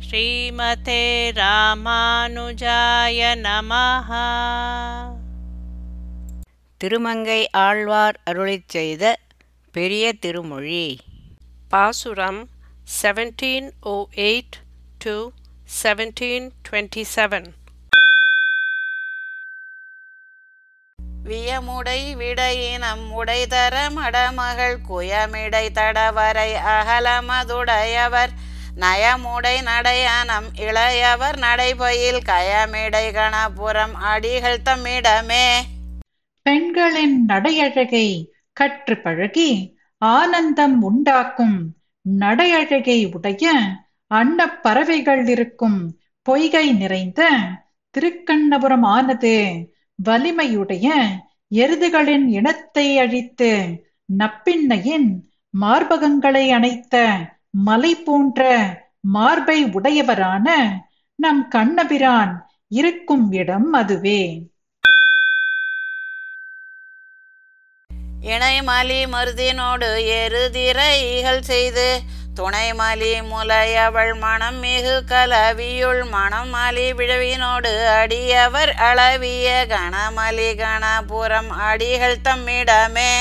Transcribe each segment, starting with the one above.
ஸ்ரீமதே ராமானுஜாய நமஹ. திருமங்கை ஆழ்வார் அருளிச் செய்த பெரிய திருமொழி. பாசுரம் 1708 to 1727 வியமுடை விடையினம் உடைதர மடமகள் குயமிடை தடவரை அகலமதுடையவர் நயமுடை நடையானம் இளையவர் நடைபயில் கயமிடை கணபுரம் அடிகள் தம்மிடமே. பெண்களின் நடையழகை கற்று பழகி ஆனந்தம் உண்டாக்கும் நடையழகை உடைய அன்ன பறவைகள் இருக்கும் பொய்கை நிறைந்த திருக்கண்ணபுரம் ஆனது வலிமையுடைய எருதுகளின் இனத்தை அழித்து நப்பின்னையின் மார்பகங்களை அணைத்த மலை போன்ற மார்பை உடையவரான நம் கண்ணபிரான் இருக்கும் இடம் அதுவே. இணைமலி மருதினோடு எருதிர ஈகல் செய்து துணைமலி முலையவள் மனம் மிகு கலவியுள் மனம் மலி விழவினோடு அடியவர் அளவிய கணமலி கணபுரம் அடிகள் தம்மிடமே.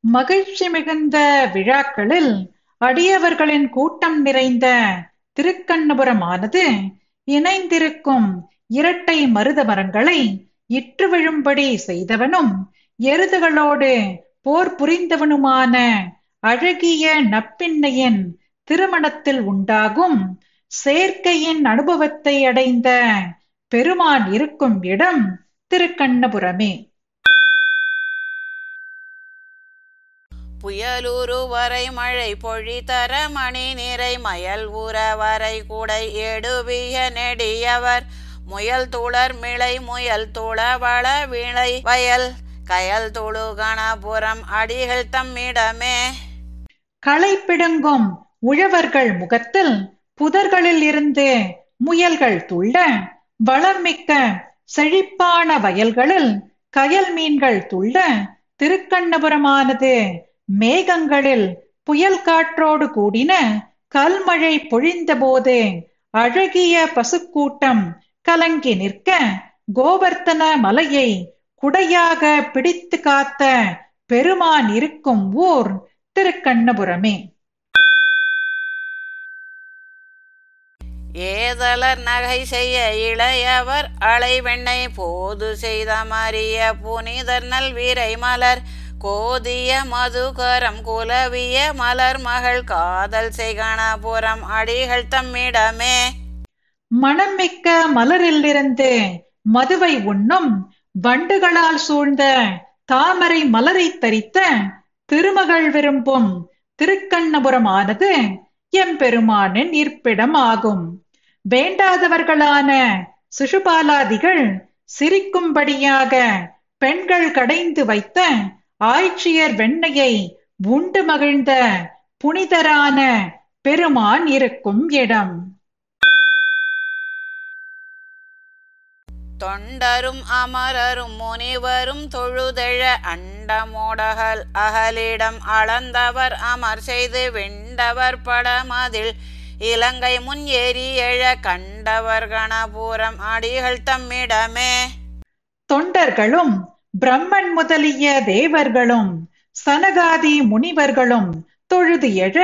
மகிழ்ச்சி மிகுந்த விழாக்களில் அடியவர்களின் கூட்டம் நிறைந்த திருக்கண்ணபுரமானது இணைந்திருக்கும் இரட்டை மருத மரங்களை இற்று விழும்படி செய்தவனும் எருதுகளோடு போர் புரிந்தவனுமான அழகிய நப்பின்னையின் திருமணத்தில் உண்டாகும் சேர்க்கையின் அனுபவத்தை அடைந்த பெருமான் இருக்கும் இடம் திருக்கண்ணபுரமே. புயலூரு வரை மழை பொழிதர மணி நிறை மயல் ஊற வரை கூடை எடுவிய நெடியவர். முயல் துளர் மிளை முயல் துளவள விளை வயல். கயல் துளு கணபுரம் அடிகள் தம்மிடமே களை பிடுங்கும் உழவர்கள் முகத்தில் புதர்களில் இருந்து முயல்கள் துள்ள. வளமிக்க செழிப்பான வயல்களில் கயல் மீன்கள் துள்ள. திருக்கண்ணபுரமானது மேகங்களில் புயல் காற்றோடு கூடின கல்மழை பொழிந்தபோது அழகிய பசுக்கூட்டம் கலங்கி நிற்க கோவர்த்தன மலையை குடையாக பிடித்து காத்த பெருமான் இருக்கும் ஊர் திருக்கண்ணபுரமே. ஏதலர் நகை செய்ய இளையவர் அலைவெண்ணை போது செய்த மாறிய புனிதர் நல் வீரை மலர் கோதிய மதுகரம் குலவிய மலர் மகள் காதல் செய்கணபுரம் அடிகள் தம்மிடமே. மிக்க மலரிலிருந்து மதுவை உண்ணும் வண்டுகளால் சூழ்ந்த தாமரை மலரை தரித்த திருமகள் விரும்பும் திருக்கண்ணபுரமானது எம்பெருமானின் இருப்பிடம் ஆகும் வேண்டாதவர்களான சிசுபாலாதிகள் சிரிக்கும்படியாக பெண்கள் கடைந்து வைத்த ஆய்ச்சியர் வெண்ணையை உண்டு மகிழ்ந்த புனிதரான பெருமான் இருக்கும் இடம். தொண்டரும் அமரரும் முனிவரும் தொழுதெழ அண்டமோடகல் அகலிடம் அளந்தவர் அமர் செய்து வெண்டவர் படமதில். இலங்கை முன் ஏறி எழ கண்டவர் கணபுரம் அடிகள் தம்மிடமே. தொண்டர்களும் பிரம்மன் முதலிய தேவர்களும் சனகாதி முனிவர்களும் தொழுது எழ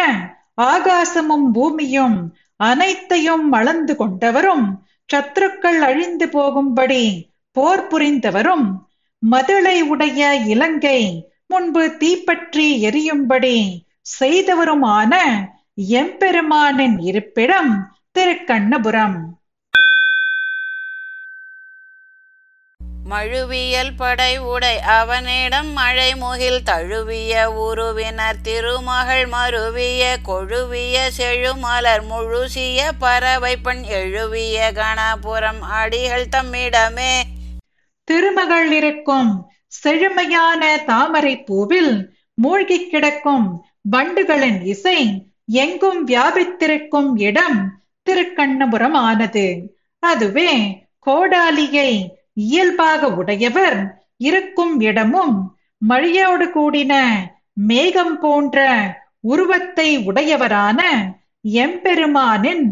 ஆகாசமும் பூமியும் அனைத்தையும் அளந்து கொண்டவரும் சத்துருக்கள் அழிந்து போகும்படி போர் புரிந்தவரும் மதுளை உடைய இலங்கை முன்பு தீப்பற்றி எரியும்படி செய்தவருமான எம்பெருமானின் இருப்பிடம் திருக்கண்ணபுரம். மழுவியல் படை உடை அவனிடம் மழை முகில் தழுவிய உருவினர் திருமகள் மருவிய கொழுவிய செழுமலர் முழுசிய பறவை பெண் எழுவிய கணபுரம் அடிகள் தம்மிடமே. திருமகள் இருக்கும் செழுமையான தாமரை பூவில் மூழ்கி கிடக்கும் வண்டுகளின் இசை எங்கும் வியாபித்திருக்கும் இடம் திருக்கண்ணபுரம் ஆனது அதுவே கோடாலியை இயல்பாக உடையவர் இருக்கும் இடமும் மழையோடு கூடின மேகம் போன்ற உருவத்தை உடையவரான எம்பெருமானின்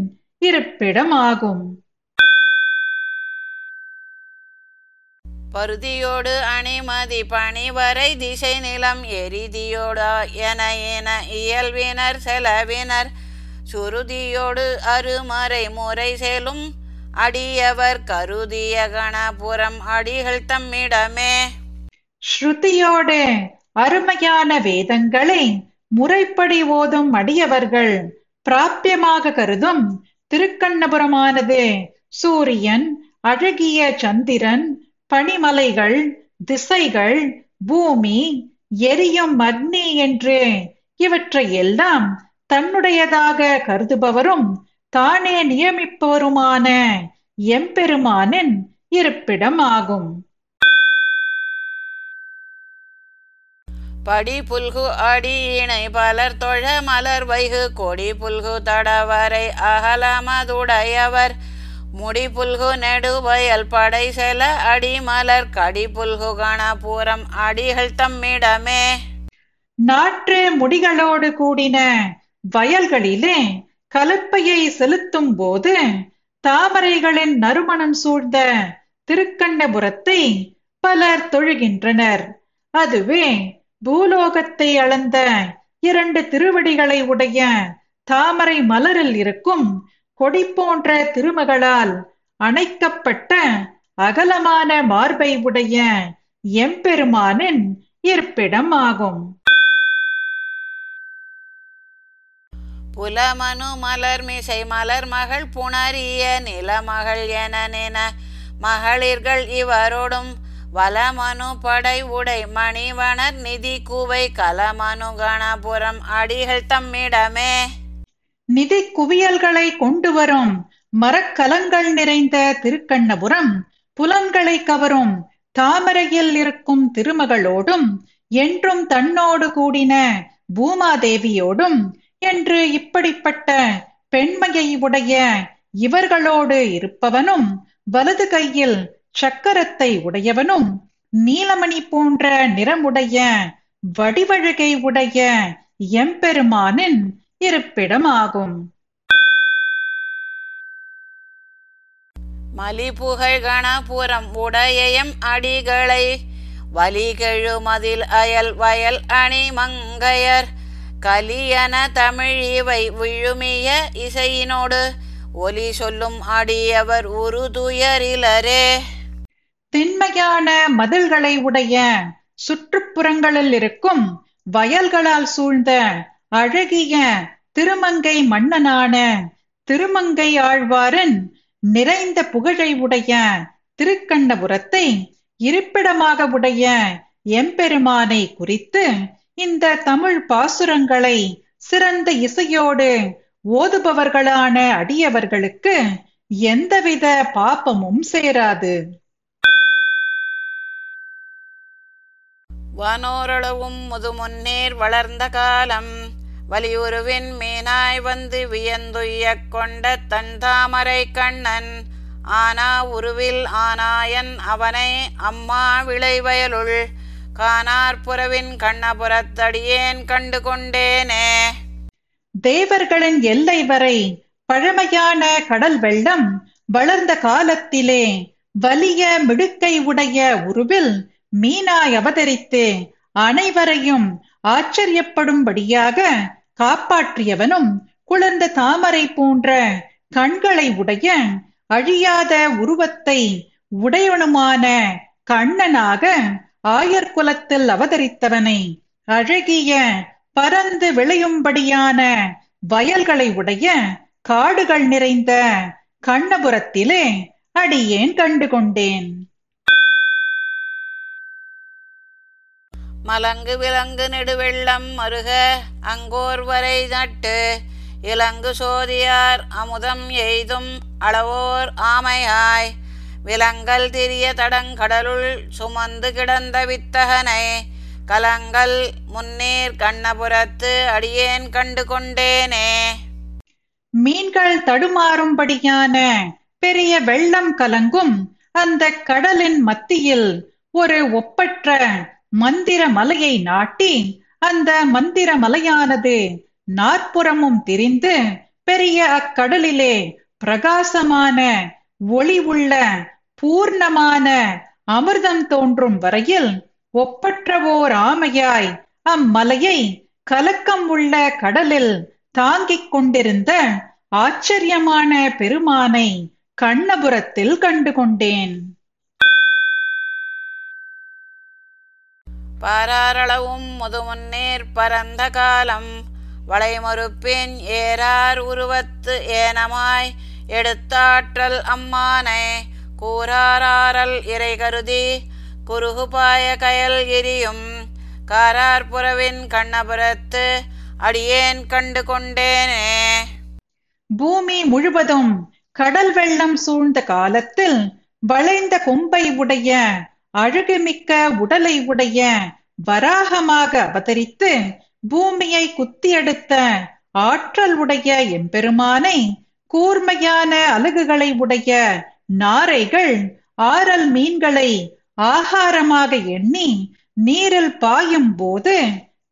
இருப்பிடமாகும். பருதியோடு அணிமதி பணிவரை திசை நிலம் எரிதியோடா என என இயல்பினர் செலவினர். சுருதியோடு அருமறை முறை செலும் அடியவர் கருதிய கணபுரம் அடிகள் தம்மிடமே. ஸ்ருதியோடு அருமையான வேதங்களை முறைப்படி ஓதும் அடியவர்கள் பிராபியமாக கருதும் திருக்கண்ணபுரமானது. சூரியன் அழகிய சந்திரன் பனிமலைகள் திசைகள் பூமி எரியும் அக்னி என்று இவற்றை எல்லாம் தன்னுடையதாக கருதுபவரும் தானே நியமிப்பவருமான எம்பெருமானின் இருப்பிடம் ஆகும் படி புல்கு அடி இணை பலர் தொழ மலர் வைகு கொடி புல்கு தடவரை அகலமதுடையவர் முடி புல்கு நெடுவயல் படை செல அடி மலர் கடி புல்கு கணபுரம் அடிகள் தம்மிடமே. நாற்று முடிகளோடு கூடின வயல்களிலே கலப்பையை செலுத்தும் போது தாமரைகளின் நறுமணம் சூழ்ந்த திருக்கண்ணபுரத்தை பலர் தொழுகின்றனர். அதுவே பூலோகத்தை அளந்த இரண்டு திருவடிகளை உடைய தாமரை மலரில் இருக்கும் கொடி போன்ற திருமகளால் அணைக்கப்பட்ட அகலமான மார்பை உடைய எம்பெருமானின் இருப்பிடம் ஆகும் புலமனு மலர் மிசை மலர் மகள் புணரிய நிலமகள் என நின மகளிர்கள் இவரோடும் வலமனு படை உடை மணிவனர் நிதி கூவை கலமனு கணபுரம் அடிகள் தம்மிடமே. நிதி குவியல்களை கொண்டு வரும் மரக்கலங்கள் நிறைந்த திருக்கண்ணபுரம் புலன்களை கவரும் தாமரையில் இருக்கும் திருமகளோடும் என்றும் தன்னோடு கூடின பூமாதேவியோடும் என்று இப்படிப்பட்ட பெண்மையை உடைய இவர்களோடு இருப்பவனும் வலது கையில் சக்கரத்தை உடையவனும் நீலமணி போன்ற நிறமுடைய வடிவழகை உடைய எம்பெருமானின் இருப்பிடமாகும். மலிபுகழ் கணபுரம் உடையம் அடிகளை வலிகெழுமதில் அயல் வயல் அணி மங்கையர் கலியன தமிழ் இவை விழுமிய இசையினோடு ஒலி சொல்லும் ஆடியவர் ஒரு துயரிலரே திண்மையான மதில்களை உடைய சுற்றுப்புறங்களில் இருக்கும் வயல்களால் சூழ்ந்த அழகிய திருமங்கை மன்னனான திருமங்கை ஆழ்வாரன் நிறைந்த புகழை உடைய திருக்கண்ணபுரத்தை இருப்பிடமாக உடைய எம்பெருமானை குறித்து இந்த தமிழ் பாசுரங்களை சிறந்த இசையோடு ஓதுபவர்களான அடியவர்களுக்கு எந்தவித பாப்பமும் சேராது. வானோரளவும் முதுமுன்னேர் வளர்ந்த காலம். வலியுருவின் மேனாய் வந்து வியந்துய்யக் கொண்ட தன் தாமரை கண்ணன். ஆனா உருவில் ஆனாயன் அவனை அம்மா விளைவயலுள். கானார்புறவின் கண்ணபுரத்தடியேன் கண்டு கொண்டேனே தேவர்களின் எல்லை வரை பழமையான கடல் வெள்ளம் வளர்ந்த காலத்திலே வலிய மிடுக்கை உடைய உருவில் மீனாய் அவதரித்து அனைவரையும் ஆச்சரியப்படும்படியாக காப்பாற்றியவனும் குளிர்ந்த தாமரை போன்ற கண்களை உடைய அழியாத உருவத்தை உடையவனுமான கண்ணனாக ஆயர்குலத்தில் அவதரித்தவனை அழகிய பறந்து விளையும்படியான வயல்களை உடைய காடுகள் நிறைந்த கண்ணபுரத்திலே அடியேன் கண்டு கொண்டேன் மலங்கு விலங்கு நெடுவெள்ளம் மருக அங்கோர் வரை நட்டு இலங்கு சோதியார் அமுதம் எய்தும் அளவோர் ஆமையாய் விலங்கல் திரிய தடங்கடலுள் சுமந்து கிடந்த வித்தகனை கலங்கல் முன்னேர் கண்ணபுரத்து அடியேன் கண்டு கொண்டேனே மீன்கள் தடுமாறும்படியான பெரிய வெள்ளம் கலங்கும் அந்த கடலின் மத்தியில் ஒரு ஒப்பற்ற மந்திர மலையை நாட்டி அந்த மந்திர மலையானது நாற்புறமும் திரிந்து பெரிய அக்கடலிலே பிரகாசமான ஒளி உள்ள பூர்ணமான அமிர்தம் தோன்றும் வரையில் ஒப்பற்றவோர் ஆமையாய் அம்மலையை கலக்கம் உள்ள கடலில் தாங்கிக் கொண்டிருந்த ஆச்சரியமான பெருமானை கண்ணபுரத்தில் கண்டு கொண்டேன். பாராரளவும் முதுமுன்னேர் பரந்த காலம். வளைமறுப்பின் ஏறார் உருவத்து ஏனமாய் எடுத்தாற்றல் அம்மானே. கூறாராரல் இறை கருதி குறுகுபாய கயல் எரியும். காரார்புறவின் கண்ணபுரத்து அடியேன் கண்டு கொண்டேனே. பூமி முழுவதும் கடல் வெள்ளம் சூழ்ந்த காலத்தில் வளைந்த கொம்பை உடைய அழகுமிக்க உடலை உடைய வராகமாக அவதரித்து பூமியை குத்தியெடுத்த ஆற்றல் உடைய எம்பெருமானை கூர்மையான அலகுகளை உடைய நாரைகள் ஆரல் மீன்களை ஆகாரமாக எண்ணி நீரில் பாயும் போது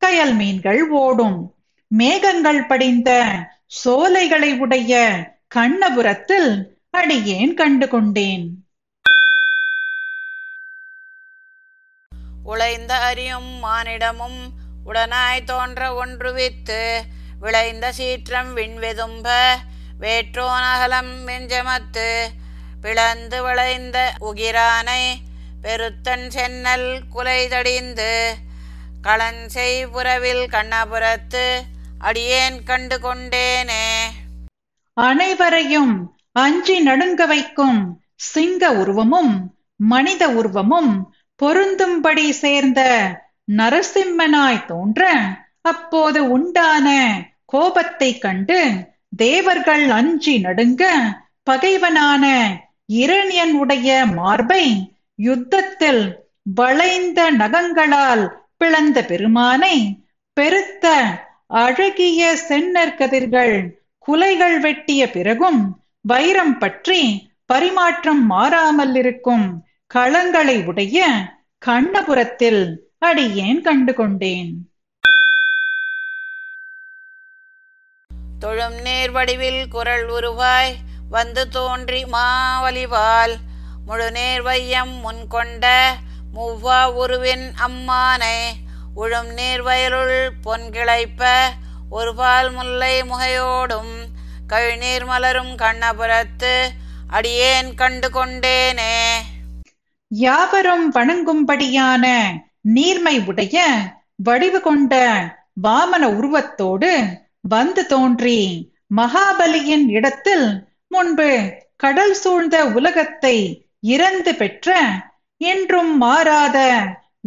கயல் மீன்கள் ஓடும். மேகங்கள் படிந்த சோலைகளை உடைய கண்ணபுரத்தில் அடியேன் கண்டு கொண்டேன். உழைந்த அரியும் மானிடமும் உடனாய் தோன்ற ஒன்றுவித்து விளைந்த சீற்றம் விண்வெதும்ப வேற்றோனகலம் வெஞ்சமத்து பிளந்து விளைந்த உகிரானை பெருத்தன் சென்னல் குலைதடிந்து களஞ்செய் புறவில் கண்ணபுரத்து அடியேன் கண்டு கொண்டேனே. அனைவரையும் அஞ்சி நடுங்க வைக்கும் சிங்க உருவமும் மனித உருவமும் பொருந்தும்படி சேர்ந்த நரசிம்மனாய் தோன்ற அப்போது உண்டான கோபத்தை கண்டு தேவர்கள் அஞ்சி நடுங்க பகைவனான இரணியன் உடைய மார்பை யுத்தத்தில் வளைந்த நகங்களால் பிளந்த பெருமானை பெருத்த அழகிய செந்நற்கதிர்கள் குலைகள் வெட்டிய பிறகும் வைரம் பற்றி பரிமாற்றம் மாறாமல் இருக்கும் களங்களை உடைய கண்ணபுரத்தில் அடியேன் கண்டு கொண்டேன். தொழும் நேர் வடிவில் குரல் உருவாய். வந்து தோன்றி மாவலிவால் முழுநேர் வையம் முன்கொண்ட மூவா உருவின் அம்மானை உழும் நீர்வயலுள் பொன்கிளைப்ப ஒருபால் முல்லை முகையோடும் கழிநீர் மலரும் கண்ணபுரத்து அடியேன் கண்டு கொண்டேனே. யாவரும் வணங்கும்படியான நீர்மை உடைய வடிவு கொண்ட வாமன உருவத்தோடு வந்து தோன்றி மகாபலியின் இடத்தில் முன்பு கடல் சூழ்ந்த உலகத்தை இறந்து பெற்ற என்றும் மாறாத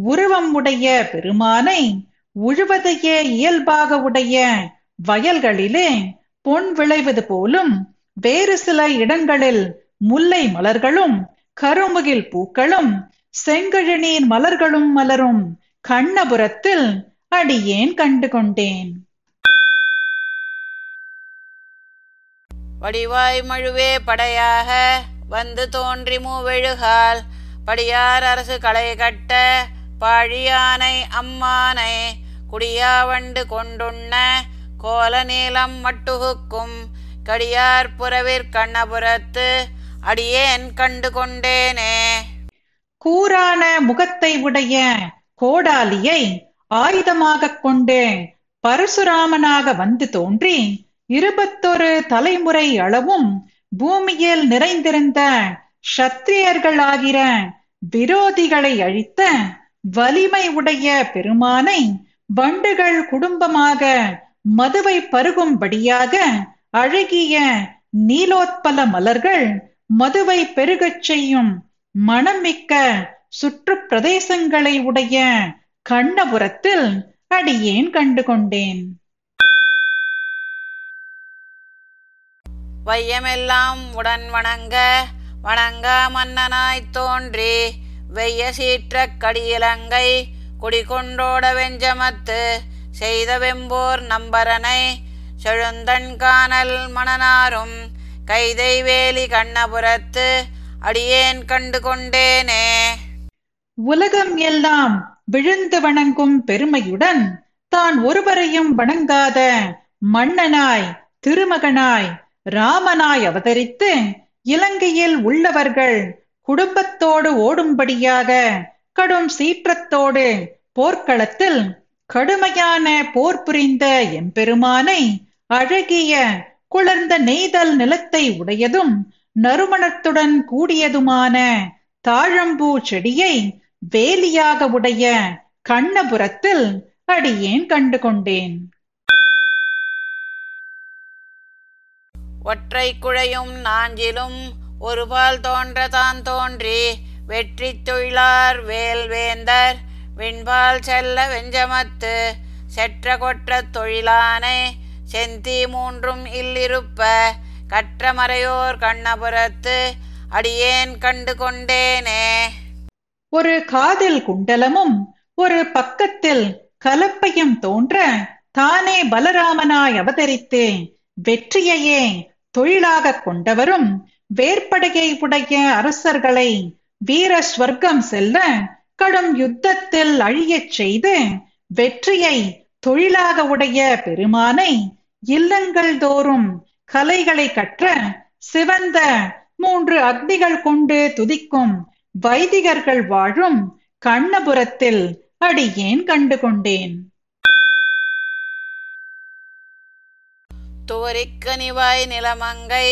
உருவம் உடைய பெருமானை உழுவதையே இயல்பாக உடைய வயல்களிலே பொன் விளைவது போலும் வேறு சில இடங்களில் முல்லை மலர்களும் கருமுகில் பூக்களும் செங்கழநீர் மலர்களும் மலரும் கண்ணபுரத்தில் அடியேன் கண்டு கொண்டேன். வடிவாய் மழுவே படையாக வந்து தோன்றி மூவெழுகால். படியார் அரசு களை கட்ட பாழியானை அம்மானை குடியாவண்டு கொண்டுண்ண கோல நீளம் மட்டுகுக்கும். கடியார் புறவிற் கண்ணபுரத்து அடியேன் கண்டு கொண்டேனே. கூரான முகத்தை உடைய கோடாலியை ஆயுதமாகக் கொண்டு பரசுராமனாக வந்து தோன்றி இருபத்தொரு தலைமுறை அளவும் பூமியில் நிறைந்திருந்த ஷத்திரியர்களாகிற விரோதிகளை அழித்த வலிமை உடைய பெருமானை வண்டுகள் குடும்பமாக மதுவை பருகும்படியாக அழகிய நீலோத்பல மலர்கள் மதுவை பெருகச் செய்யும் மணமிக்க சுற்று பிரதேசங்களை உடைய கண்ணபுரத்தில் அடியேன் கண்டு கொண்டேன் வையமெல்லாம் உடன் வணங்க வணங்கா மன்னனாய்த் தோன்றி வெய்ய சீற்றக் கடியிலங்கை குடிகொண்டோட வெஞ்சமத்து செய்த வெம்போர் நம்பரனை செழுந்தன் காணல் மணனாரும் கைதை வேலி கண்ணபுரத்து அடியேன் கண்டு கொண்டேனே உலகம் எல்லாம் விழுந்து வணங்கும் பெருமையுடன் தான் ஒருவரையும் வணங்காத மன்னனாய் திருமகனாய் ராமனாய் அவதரித்து இலங்கையில் உள்ளவர்கள் குடும்பத்தோடு ஓடும்படியாக கடும் சீற்றத்தோடு போர்க்களத்தில் கடுமையான போர் புரிந்த எம்பெருமானை அழகிய குளர்ந்த நெய்தல் நிலத்தை உடையதும் நறுமணத்துடன் கூடியதுமான தாழம்பூ செடியை வேலியாக உடைய கண்ணபுரத்தில் அடியேன் கண்டு கொண்டேன். ஒற்றை குழையும் நாஞ்சிலும் ஒருபால் தோன்ற தான் தோன்றி வெற்றி தொழிலார் வேல்வேந்தர் விண்பால் செல்ல வெஞ்சமத்து செற்ற கொற்ற தொழிலானை செந்தி மூன்றும் இல்லிருப்ப கற்றமறையோர் கண்ணபுரத்து அடியேன் கண்டு கொண்டேனே. ஒரு காதில் குண்டலமும் ஒரு பக்கத்தில் கலப்பையும் தோன்ற தானே பலராமனாய் அவதரித்து வெற்றியையே தொழிலாகக் கொண்டவரும் வேற்படையை உடைய அரசர்களை வீர ஸ்வர்க்கம் செல்ல கடும் யுத்தத்தில் அழியச் செய்து வெற்றியை தொழிலாக உடைய பெருமானை இல்லங்கள் தோறும் கலைகளை கற்ற சிவந்த மூன்று அக்னிகள் கொண்டு துதிக்கும் வைதிகர்கள் வாழும் கண்ணபுரத்தில் அடியேன் கண்டு கொண்டேன். துவரிக்கனிவாய் நிலமங்கை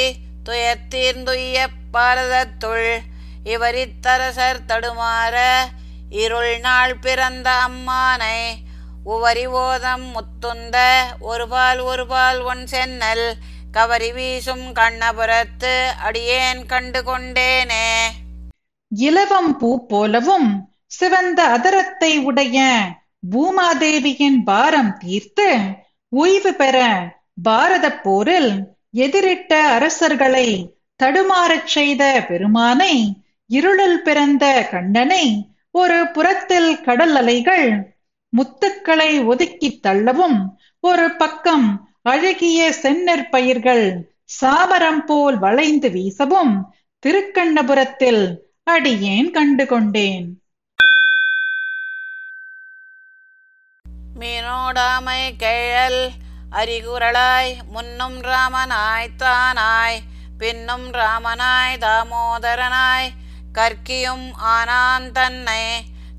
துயத்தீர்ந்துய்ய பாரதத்துள் இவரித்தரசர் தடுமாற இருள் நாள் பிறந்த அம்மானை உவரி ஓதம் முத்துந்த ஒருபால் ஒருபால் ஒன் சென்னல் கவரி வீசும் கண்ணபுரத்து அடியேன் கண்டு கொண்டேனே இலவம் பூ போலவும் சிவந்த அதரத்தை உடைய பூமாதேவியின் பாரம் தீர்த்து ஓய்வு பெற பாரத போரில் எதிரிட்ட அரசர்களை தடுமாறச் செய்த பெருமானை இருளில் பிறந்த கண்ணனை ஒரு புறத்தில் கடல் அலைகள் முத்துக்களை ஒதுக்கித் தள்ளவும் ஒரு பக்கம் அழகிய செந்நெற் பயிர்கள் சாமரம் போல் வளைந்து வீசவும் திருக்கண்ணபுரத்தில் அடியேன் கண்டு கொண்டேன். மீனோடாமை கிழல் அரிகுரலாய் முன்னும் ராமனாய் தானாய் பின்னும் ராமனாய் தாமோதரனாய். கற்கியும் ஆனான் தன்னை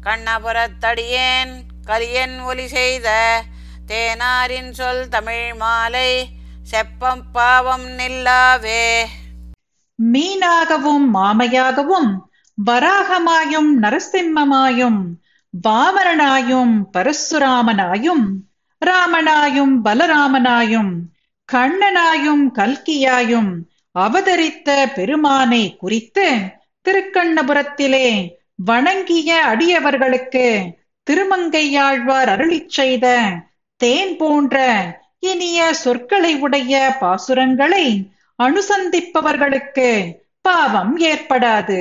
கண்ணபுரத்தடியேன் கலியன் ஒலி செய்த தேனாரின் சொல் தமிழ் மாலை செப்பம் பாவம் நில்லாவே. மீனாகவும் மாமையாகவும் வராகமாயும் நரசிம்மமாயும் வாமரனாயும் பரசுராமனாயும் ராமனாயும் பலராமனாயும் கண்ணனாயும் கல்கியாயும் அவதரித்த பெருமானை குறித்து திருக்கண்ணபுரத்திலே வணங்கிய அடியவர்களுக்கு திருமங்கையாழ்வார் அருளி செய்த தேன் போன்ற இனிய சொற்களை உடைய பாசுரங்களை அனுசந்திப்பவர்களுக்கு பாவம் ஏற்படாது.